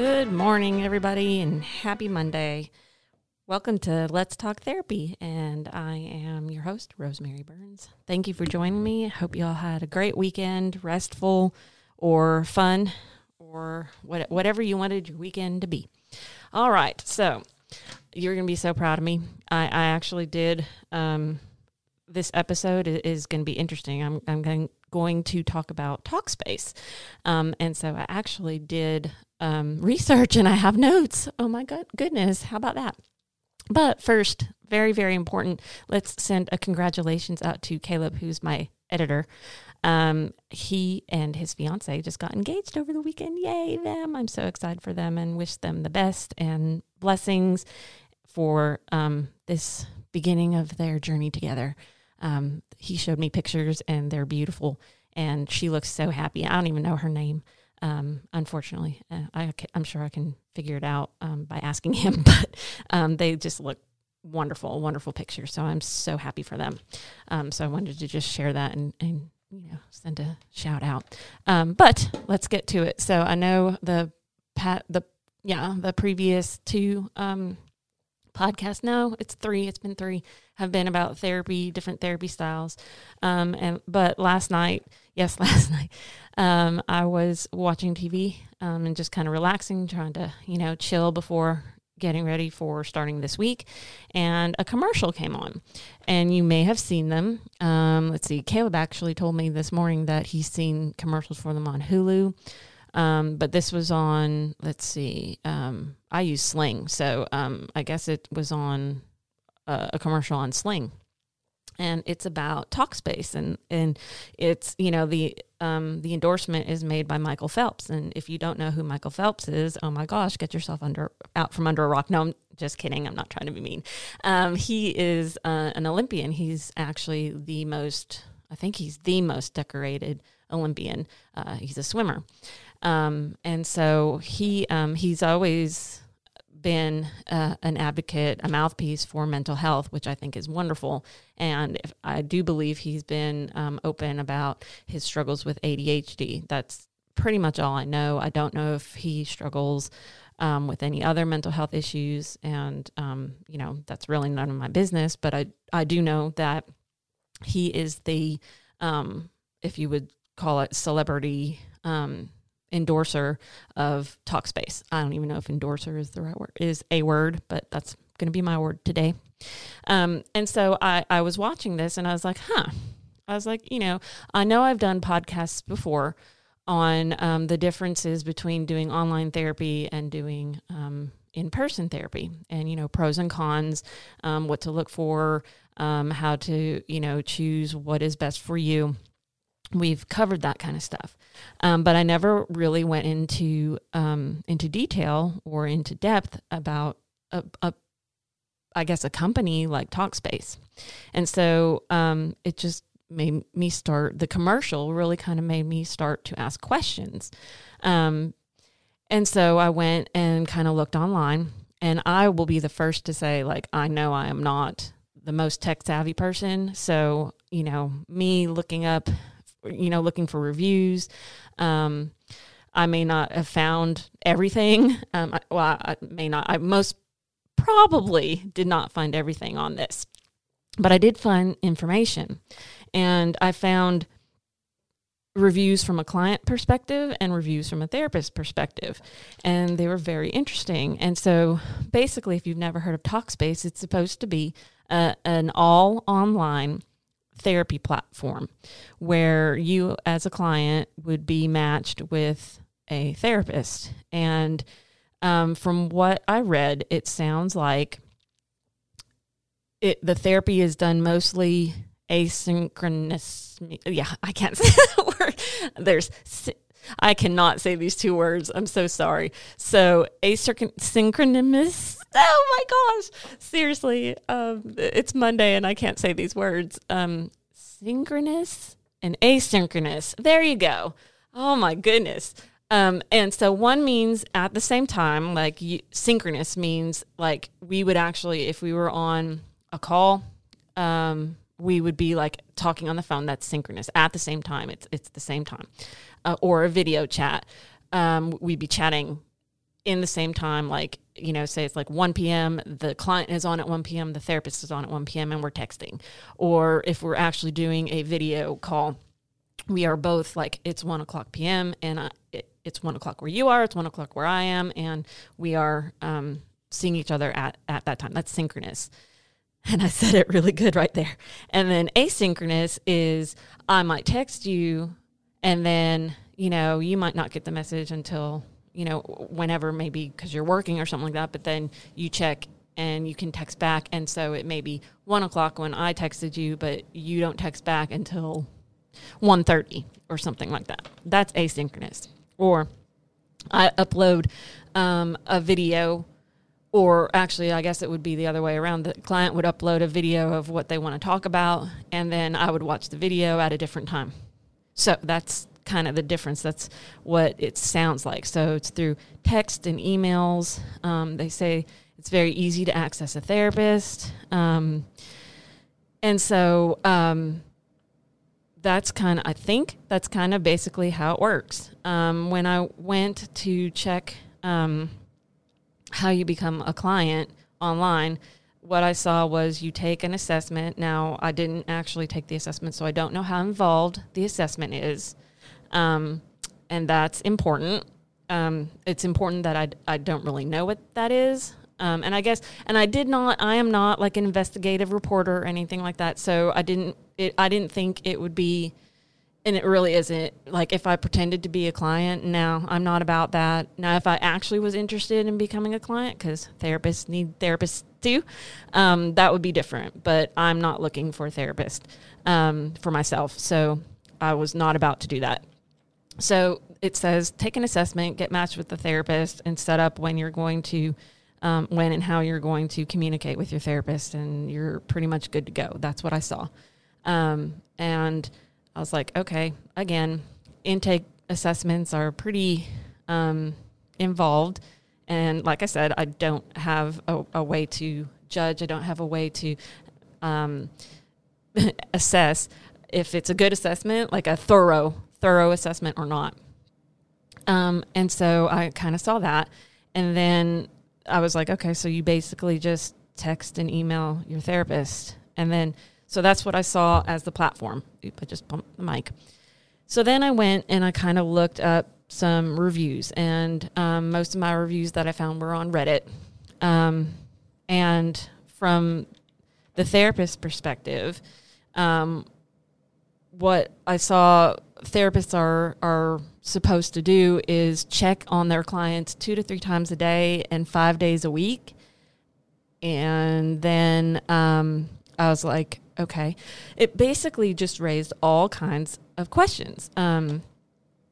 Good morning, everybody, and happy Monday. Welcome to Let's Talk Therapy, and I am your host, Rosemary Burns. Thank you for joining me. I hope you all had a great weekend, restful or fun, or what, whatever you wanted your weekend to be. All right, so you're going to be so proud of me. I, I actually did. Um, this episode is going to be interesting. I'm, I'm going, to talk about Talkspace. Um, and so I actually did um, research and I have notes. Oh my god, goodness, how about that? But first, very, very important, let's send a congratulations out to Caleb, who's my editor. Um, he and his fiance just got engaged over the weekend. Yay, them! I'm so excited for them and wish them the best and blessings for um, this beginning of their journey together. Um, he showed me pictures and they're beautiful, and she looks so happy. I don't even know her name, um, unfortunately. Uh, I, am sure I can figure it out um, by asking him, but um, they just look wonderful, wonderful pictures. So I'm so happy for them. Um, so I wanted to just share that and, and you know send a shout out. Um, but let's get to it. So I know the pat the yeah the previous two um, podcast. No, it's three. It's been three. Have been about therapy, different therapy styles. Um, and but last night, yes, last night, um, I was watching TV um, and just kind of relaxing, trying to you know chill before getting ready for starting this week. And a commercial came on, and you may have seen them. Um, let's see. Caleb actually told me this morning that he's seen commercials for them on Hulu. Um, but this was on, let's see, um, I use Sling. So um, I guess it was on a commercial on Sling. And it's about Talkspace, and and it's you know the um, the endorsement is made by Michael Phelps, and if you don't know who Michael Phelps is, oh my gosh, get yourself under out from under a rock. No, I'm just kidding. I'm not trying to be mean. Um, he is uh, an Olympian. He's actually the most, I think he's the most decorated Olympian. Uh, he's a swimmer, um, and so he um, he's always been uh, an advocate, a mouthpiece for mental health, which I think is wonderful. And if, I do believe he's been um, open about his struggles with ADHD. That's pretty much all I know. I don't know if he struggles um, with any other mental health issues, and um, you know that's really none of my business. But I I do know that he is the, um, if you would call it, celebrity um, endorser of Talkspace. I don't even know if endorser is the right word, is a word, but that's going to be my word today. Um, and so I, I was watching this and I was like, huh. I was like, you know, I know I've done podcasts before on um, the differences between doing online therapy and doing um, in person therapy and, you know, pros and cons, um, what to look for, um, how to, you know, choose what is best for you we've covered that kind of stuff. Um, but i never really went into um, into detail or into depth about a, a i guess a company like talkspace. And so um, it just made me start the commercial really kind of made me start to ask questions. Um, and so i went and kind of looked online and i will be the first to say like i know i am not the most tech savvy person. So you know me looking up you know, looking for reviews. Um, I may not have found everything. Um, I, well, I may not. I most probably did not find everything on this, but I did find information, and I found reviews from a client perspective and reviews from a therapist perspective and they were very interesting and so basically if you've never heard of talkspace it's supposed to be uh, an all online therapy platform where you, as a client, would be matched with a therapist. And um, from what I read, it sounds like it the therapy is done mostly asynchronous. Yeah, I can't say that word. There's I cannot say these two words. I'm so sorry. So asynchronous. Oh my gosh! Seriously, um, it's Monday and I can't say these words. Um, synchronous and asynchronous. There you go. Oh my goodness. Um, and so one means at the same time, like you, synchronous means like we would actually, if we were on a call, um, we would be like talking on the phone. That's synchronous at the same time. It's it's the same time, uh, or a video chat. Um, we'd be chatting in the same time, like, you know, say it's like 1 p.m., the client is on at 1 p.m., the therapist is on at 1 p.m., and we're texting. Or if we're actually doing a video call, we are both like, it's 1 o'clock p.m., and I, it, it's 1 o'clock where you are, it's 1 o'clock where I am, and we are um, seeing each other at, at that time. That's synchronous. And I said it really good right there. And then asynchronous is I might text you, and then, you know, you might not get the message until you know, whenever maybe because you're working or something like that, but then you check and you can text back. And so it may be one o'clock when I texted you, but you don't text back until 1.30 or something like that. That's asynchronous. Or I upload um, a video or actually i guess it would be the other way around the client would upload a video of what they want to talk about and then i would watch the video at a different time so that's kind of the difference. That's what it sounds like. So it's through text and emails. Um, they say it's very easy to access a therapist. Um, and so um, that's kind of, I think that's kind of basically how it works. Um, when I went to check um, how you become a client online, what I saw was you take an assessment. Now, I didn't actually take the assessment, so I don't know how involved the assessment is. Um, and that's important. Um, it's important that I, I don't really know what that is. Um, and I guess, and I did not, I am not like an investigative reporter or anything like that. So I didn't, it, I didn't think it would be, and it really isn't like if I pretended to be a client. Now I'm not about that. Now, if I actually was interested in becoming a client, because therapists need therapists too, um, that would be different. But I'm not looking for a therapist um, for myself. So I was not about to do that. So it says take an assessment, get matched with the therapist, and set up when you're going to, um, when and how you're going to communicate with your therapist, and you're pretty much good to go. That's what I saw. Um, and I was like, okay, again, intake assessments are pretty um, involved. And like I said, I don't have a, a, way to judge, I don't have a way to um, assess if it's a good assessment, like a thorough thorough assessment or not. Um, and so I kind of saw that. And then I was like, okay, so you basically just text and email your therapist. And then, so that's what I saw as the platform. Oop, I just bumped the mic. So then I went and I kind of looked up some reviews, and um, most of my reviews that I found were on Reddit. Um, and from the therapist perspective, um, what I saw therapists are are supposed to do is check on their clients two to three times a day and five days a week. And then um, I was like, okay. It basically just raised all kinds of questions. Um,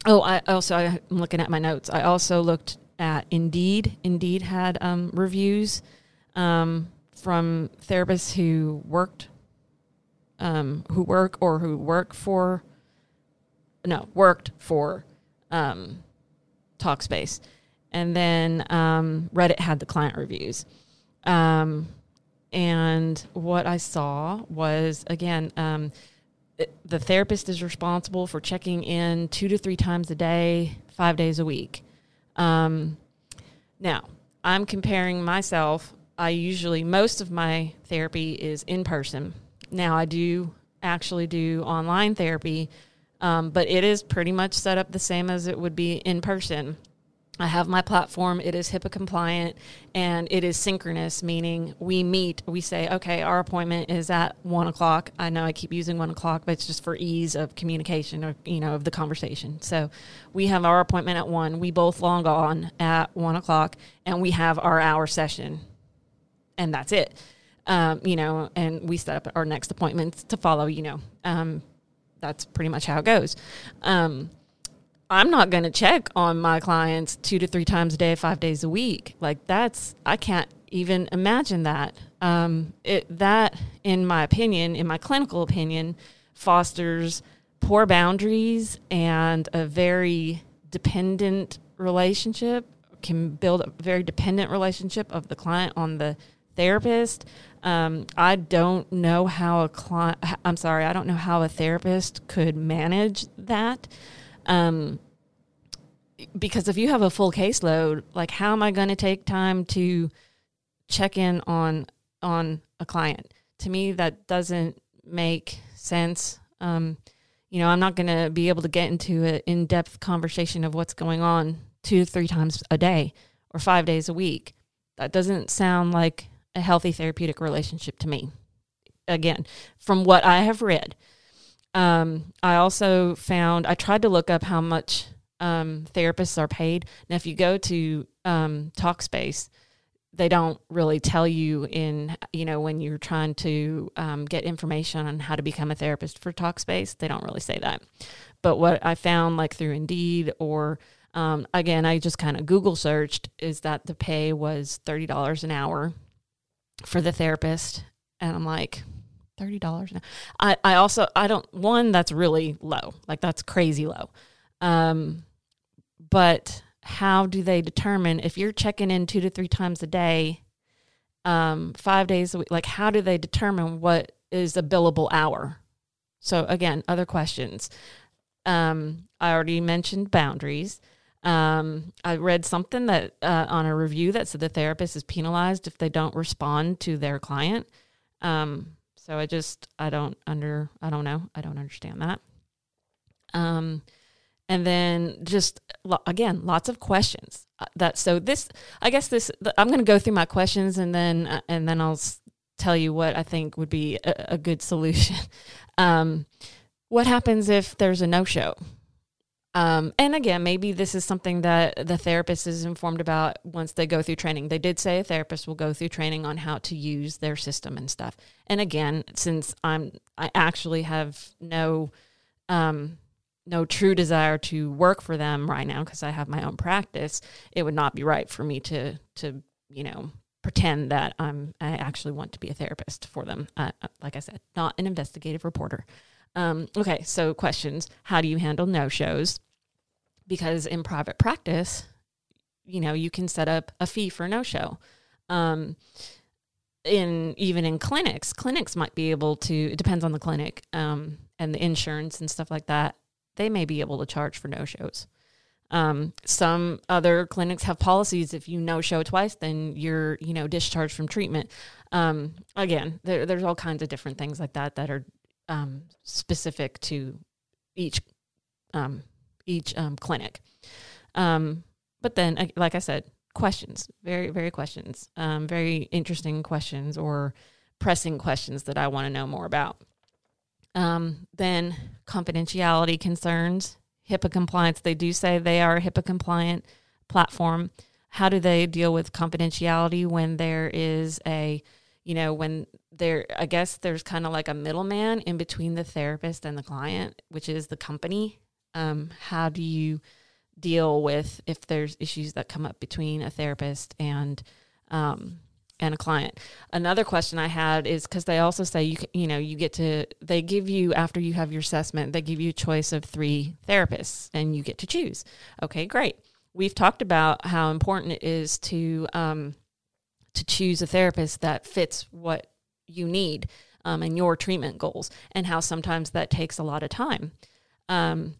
oh, I also I'm looking at my notes. I also looked at Indeed. Indeed had um, reviews um, from therapists who worked, um, who work or who work for no, worked for um, Talkspace. And then um, Reddit had the client reviews. Um, and what I saw was, again, um, it, the therapist is responsible for checking in two to three times a day, five days a week. Um, now, I'm comparing myself. I usually, most of my therapy is in person. Now, I do actually do online therapy um, but it is pretty much set up the same as it would be in person. I have my platform. It is HIPAA compliant and it is synchronous, meaning we meet, we say, okay, our appointment is at one o'clock. I know I keep using one o'clock, but it's just for ease of communication or, you know, of the conversation. So we have our appointment at one. We both log on at one o'clock and we have our hour session and that's it. Um, you know, and we set up our next appointments to follow, you know, um, that's pretty much how it goes. Um, I'm not going to check on my clients two to three times a day, five days a week. Like that's I can't even imagine that. Um, it that, in my opinion, in my clinical opinion, fosters poor boundaries and a very dependent relationship. Can build a very dependent relationship of the client on the therapist. Um, I don't know how a client, I'm sorry, I don't know how a therapist could manage that. Um, because if you have a full caseload, like how am I going to take time to check in on on a client? To me, that doesn't make sense. Um, you know, I'm not going to be able to get into an in depth conversation of what's going on two, three times a day or five days a week. That doesn't sound like a healthy therapeutic relationship to me. Again, from what I have read, um, I also found I tried to look up how much um, therapists are paid. Now, if you go to um, Talkspace, they don't really tell you in you know when you're trying to um, get information on how to become a therapist for Talkspace. They don't really say that. But what I found, like through Indeed or um, again, I just kind of Google searched, is that the pay was thirty dollars an hour for the therapist, and I'm like, thirty dollars. I I also I don't one that's really low, like that's crazy low. Um, but how do they determine if you're checking in two to three times a day, um, five days a week? Like, how do they determine what is a billable hour? So, again, other questions. Um, I already mentioned boundaries. Um, I read something that uh, on a review that said the therapist is penalized if they don't respond to their client. Um, so I just I don't under I don't know I don't understand that. Um, and then just again lots of questions uh, that so this i guess this i'm going to go through my questions and then uh, and then i'll tell you what i think would be a, a good solution um, what happens if there's a no-show um, and again maybe this is something that the therapist is informed about once they go through training they did say a therapist will go through training on how to use their system and stuff and again since i'm i actually have no um, no true desire to work for them right now because I have my own practice, it would not be right for me to to you know pretend that I'm I actually want to be a therapist for them. Uh, uh like I said, not an investigative reporter. Um, okay, so questions: How do you handle no shows? Because in private practice, you know you can set up a fee for no show. Um, in even in clinics, clinics might be able to. It depends on the clinic um, and the insurance and stuff like that they may be able to charge for no shows. Um, some other clinics have policies if you no show twice, then you're you know discharged from treatment. Um, again, there, there's all kinds of different things like that that are um, specific to each um, each um, clinic. Um, but then, like I said, questions, very very questions, very interesting questions or pressing questions that I want to know more about. Um, then confidentiality concerns, HIPAA compliance. They do say they are a HIPAA compliant platform. How do they deal with confidentiality when there is a, you know, when there, I guess there's kind of like a middleman in between the therapist and the client, which is the company. Um, how do you deal with if there's issues that come up between a therapist and um, and a client. Another question I had is because they also say you you know you get to they give you after you have your assessment they give you a choice of three therapists and you get to choose. Okay, great. We've talked about how important it is to um, to choose a therapist that fits what you need um, and your treatment goals, and how sometimes that takes a lot of time. Um,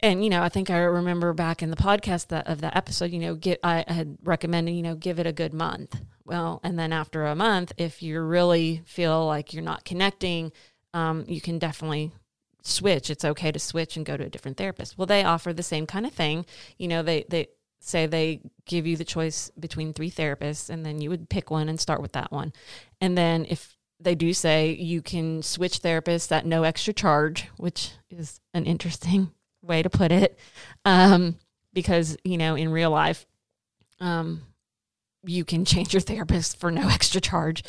and you know, I think I remember back in the podcast that of that episode, you know, get I had recommended, you know, give it a good month. Well, and then after a month, if you really feel like you're not connecting, um, you can definitely switch. It's okay to switch and go to a different therapist. Well, they offer the same kind of thing. You know, they they say they give you the choice between three therapists, and then you would pick one and start with that one. And then if they do say you can switch therapists at no extra charge, which is an interesting way to put it, um, because you know in real life, um, you can change your therapist for no extra charge.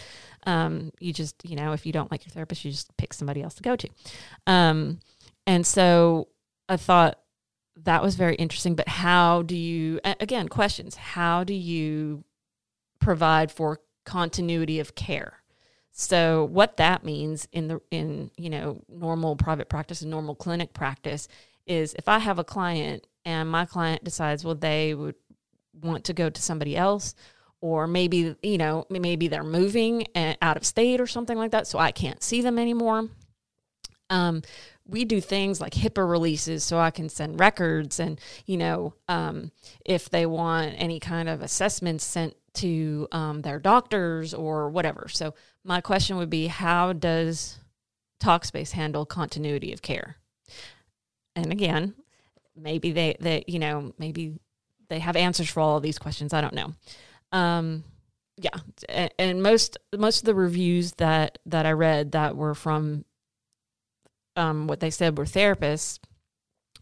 Um, you just you know if you don't like your therapist, you just pick somebody else to go to. Um, and so I thought that was very interesting. But how do you again questions? How do you provide for continuity of care? So what that means in the in you know normal private practice and normal clinic practice is if I have a client and my client decides, well, they would want to go to somebody else, or maybe, you know, maybe they're moving out of state or something like that, so I can't see them anymore. Um, we do things like HIPAA releases so I can send records and, you know, um, if they want any kind of assessments sent to um, their doctors or whatever. So my question would be how does Talkspace handle continuity of care? And again, maybe they, they you know, maybe they have answers for all of these questions. I don't know. Um, yeah, and, and most most of the reviews that that I read that were from um, what they said were therapists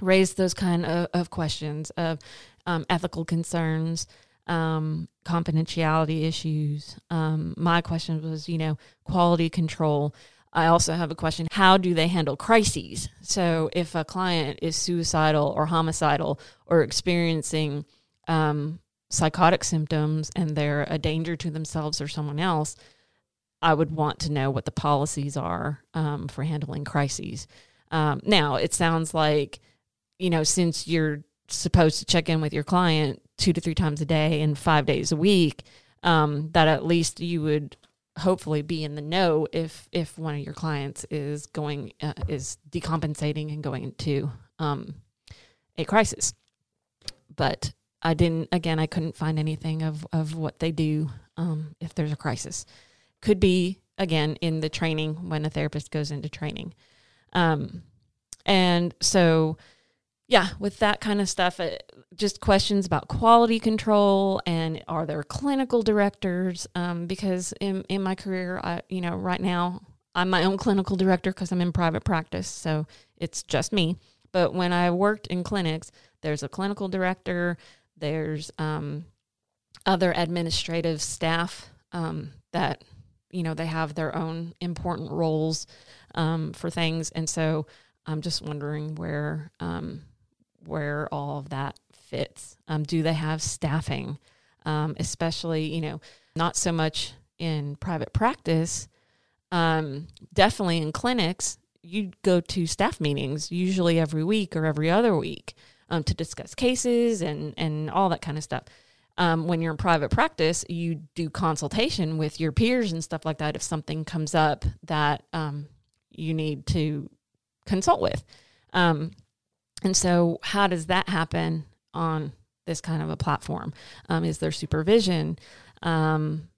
raised those kind of, of questions of um, ethical concerns, um, confidentiality issues. Um, my question was, you know, quality control. I also have a question how do they handle crises? So, if a client is suicidal or homicidal or experiencing um, psychotic symptoms and they're a danger to themselves or someone else, I would want to know what the policies are um, for handling crises. Um, now, it sounds like, you know, since you're supposed to check in with your client two to three times a day and five days a week, um, that at least you would hopefully be in the know if if one of your clients is going uh, is decompensating and going into um, a crisis. But I didn't. Again, I couldn't find anything of of what they do um, if there's a crisis. Could be again in the training when a therapist goes into training, um, and so yeah, with that kind of stuff, uh, just questions about quality control and are there clinical directors? Um, because in in my career, I you know right now I'm my own clinical director because I'm in private practice, so it's just me. But when I worked in clinics, there's a clinical director, there's um, other administrative staff um, that you know they have their own important roles um, for things, and so I'm just wondering where um, where all of that fits. Um, do they have staffing, um, especially you know not so much in private practice, definitely in clinics. You go to staff meetings usually every week or every other week um, to discuss cases and and all that kind of stuff. Um, when you're in private practice, you do consultation with your peers and stuff like that if something comes up that um, you need to consult with. Um, and so, how does that happen on this kind of a platform? Um, is there supervision? Um,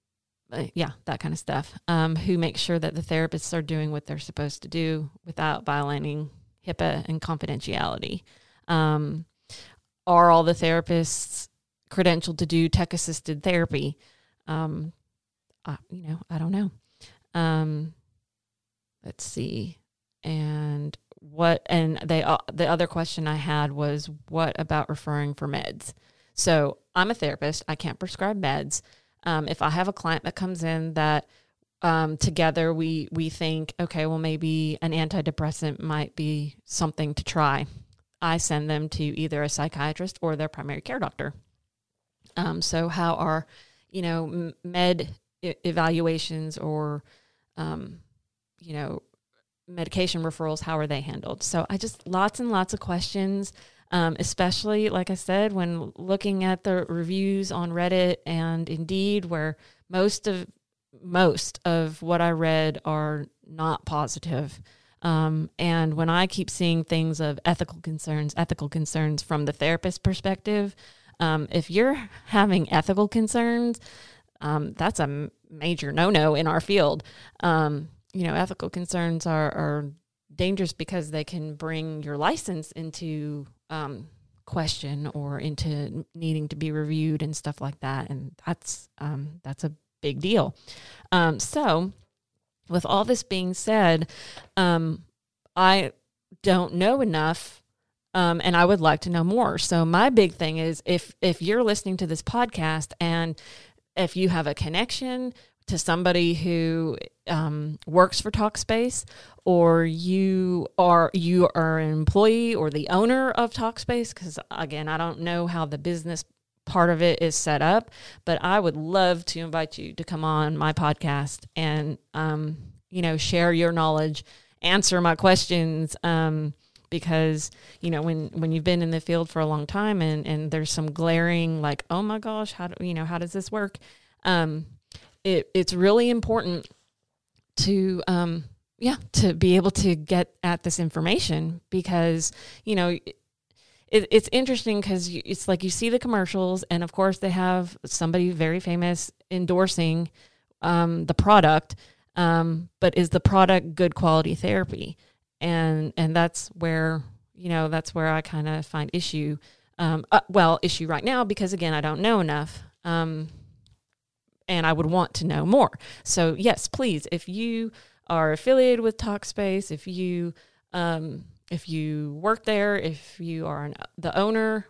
uh, yeah, that kind of stuff. Um, who makes sure that the therapists are doing what they're supposed to do without violating HIPAA and confidentiality? Um, are all the therapists credentialed to do tech assisted therapy? Um, you know, I don't know. Um, let's see. And what, and they, uh, the other question I had was what about referring for meds? So I'm a therapist. I can't prescribe meds. Um, if I have a client that comes in that um, together we we think, okay, well maybe an antidepressant might be something to try. I send them to either a psychiatrist or their primary care doctor. Um, so, how are, you know, med evaluations or, um, you know, medication referrals, how are they handled? So, I just lots and lots of questions, um, especially, like I said, when looking at the reviews on Reddit and Indeed, where most of most of what I read are not positive. Um, and when I keep seeing things of ethical concerns, ethical concerns from the therapist perspective, um, if you're having ethical concerns, um, that's a major no no in our field. Um, you know, ethical concerns are, are, dangerous because they can bring your license into um, question or into needing to be reviewed and stuff like that. And that's um, that's a big deal. so, with all this being said, um, I don't know enough um, and I would like to know more. So my big thing is if if you're listening to this podcast and if you have a connection to somebody who um, works for Talkspace, or you are you are an employee or the owner of Talkspace, because again, I don't know how the business part of it is set up, but I would love to invite you to come on my podcast and um, you know share your knowledge, answer my questions. Um, because you know when when you've been in the field for a long time and and there's some glaring like oh my gosh how do you know how does this work um it it's really important to um yeah, to be able to get at this information because, you know, it, it's interesting because it's like you see the commercials, and of course, they have somebody very famous endorsing um, the product. Um, but is the product good quality therapy? And and that's where you know that's where I kind of find issue. Um, uh, well, issue right now because again, I don't know enough. And I would want to know more. So yes, please, if you are affiliated with Talkspace, if you um, if you work there, if you are an, the owner,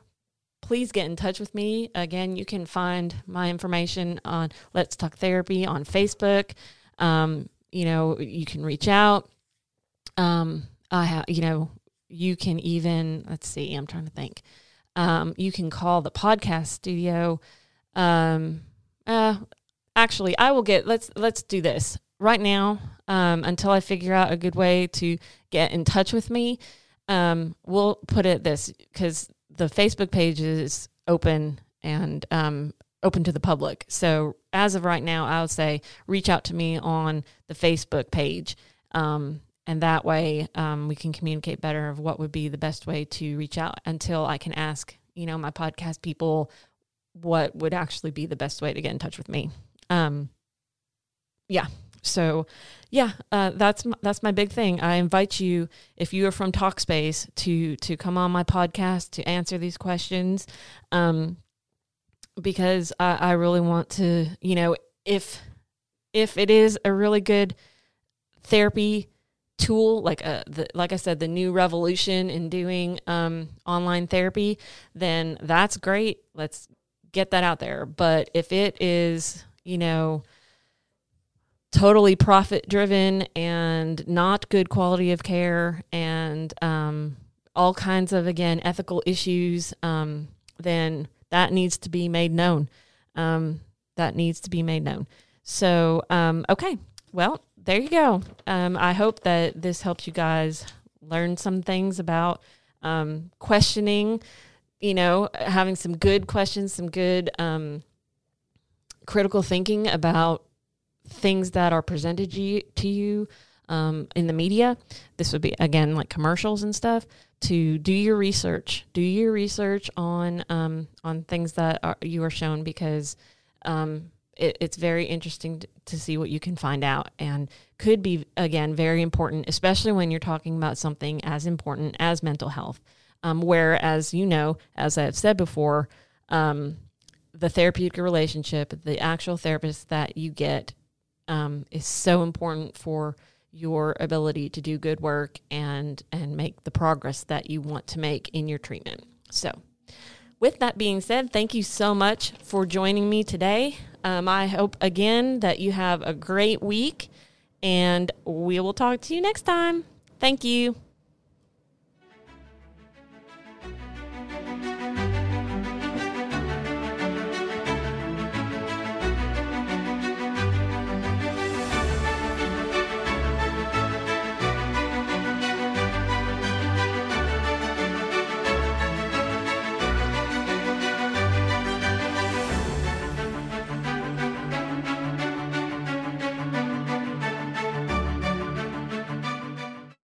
please get in touch with me. Again, you can find my information on Let's Talk Therapy on Facebook. Um, you know, you can reach out. Um, I have, you know, you can even let's see. I'm trying to think. Um, you can call the podcast studio. Um, uh, actually, I will get. Let's let's do this right now um, until I figure out a good way to get in touch with me. Um, we'll put it this because the Facebook page is open and um, open to the public. So as of right now, I would say reach out to me on the Facebook page. Um, and that way um, we can communicate better of what would be the best way to reach out until I can ask, you know, my podcast people what would actually be the best way to get in touch with me. Um, yeah, so, yeah, uh, that's that's my big thing. I invite you, if you are from Talkspace, to to come on my podcast to answer these questions, um, because I, I really want to, you know, if if it is a really good therapy tool, like a uh, the, like I said, the new revolution in doing um, online therapy, then that's great. Let's get that out there. But if it is, you know totally profit driven and not good quality of care and um, all kinds of again ethical issues um, then that needs to be made known. Um, that needs to be made known. So um, okay. Well there you go. Um, i hope that this helps you guys learn some things about um, questioning you know having some good questions some good critical thinking about things that are presented to you um, in the media. This would be again like commercials and stuff. To do your research, do your research on um, on things that are, you are shown because um, it, it's very interesting to, to see what you can find out and could be again very important, especially when you're talking about something as important as mental health. Um, where, as you know, as I've said before, um, the therapeutic relationship, the actual therapist that you get um, is so important for your ability to do good work and and make the progress that you want to make in your treatment. So, with that being said, thank you so much for joining me today. Um, I hope again that you have a great week, and we will talk to you next time. Thank you.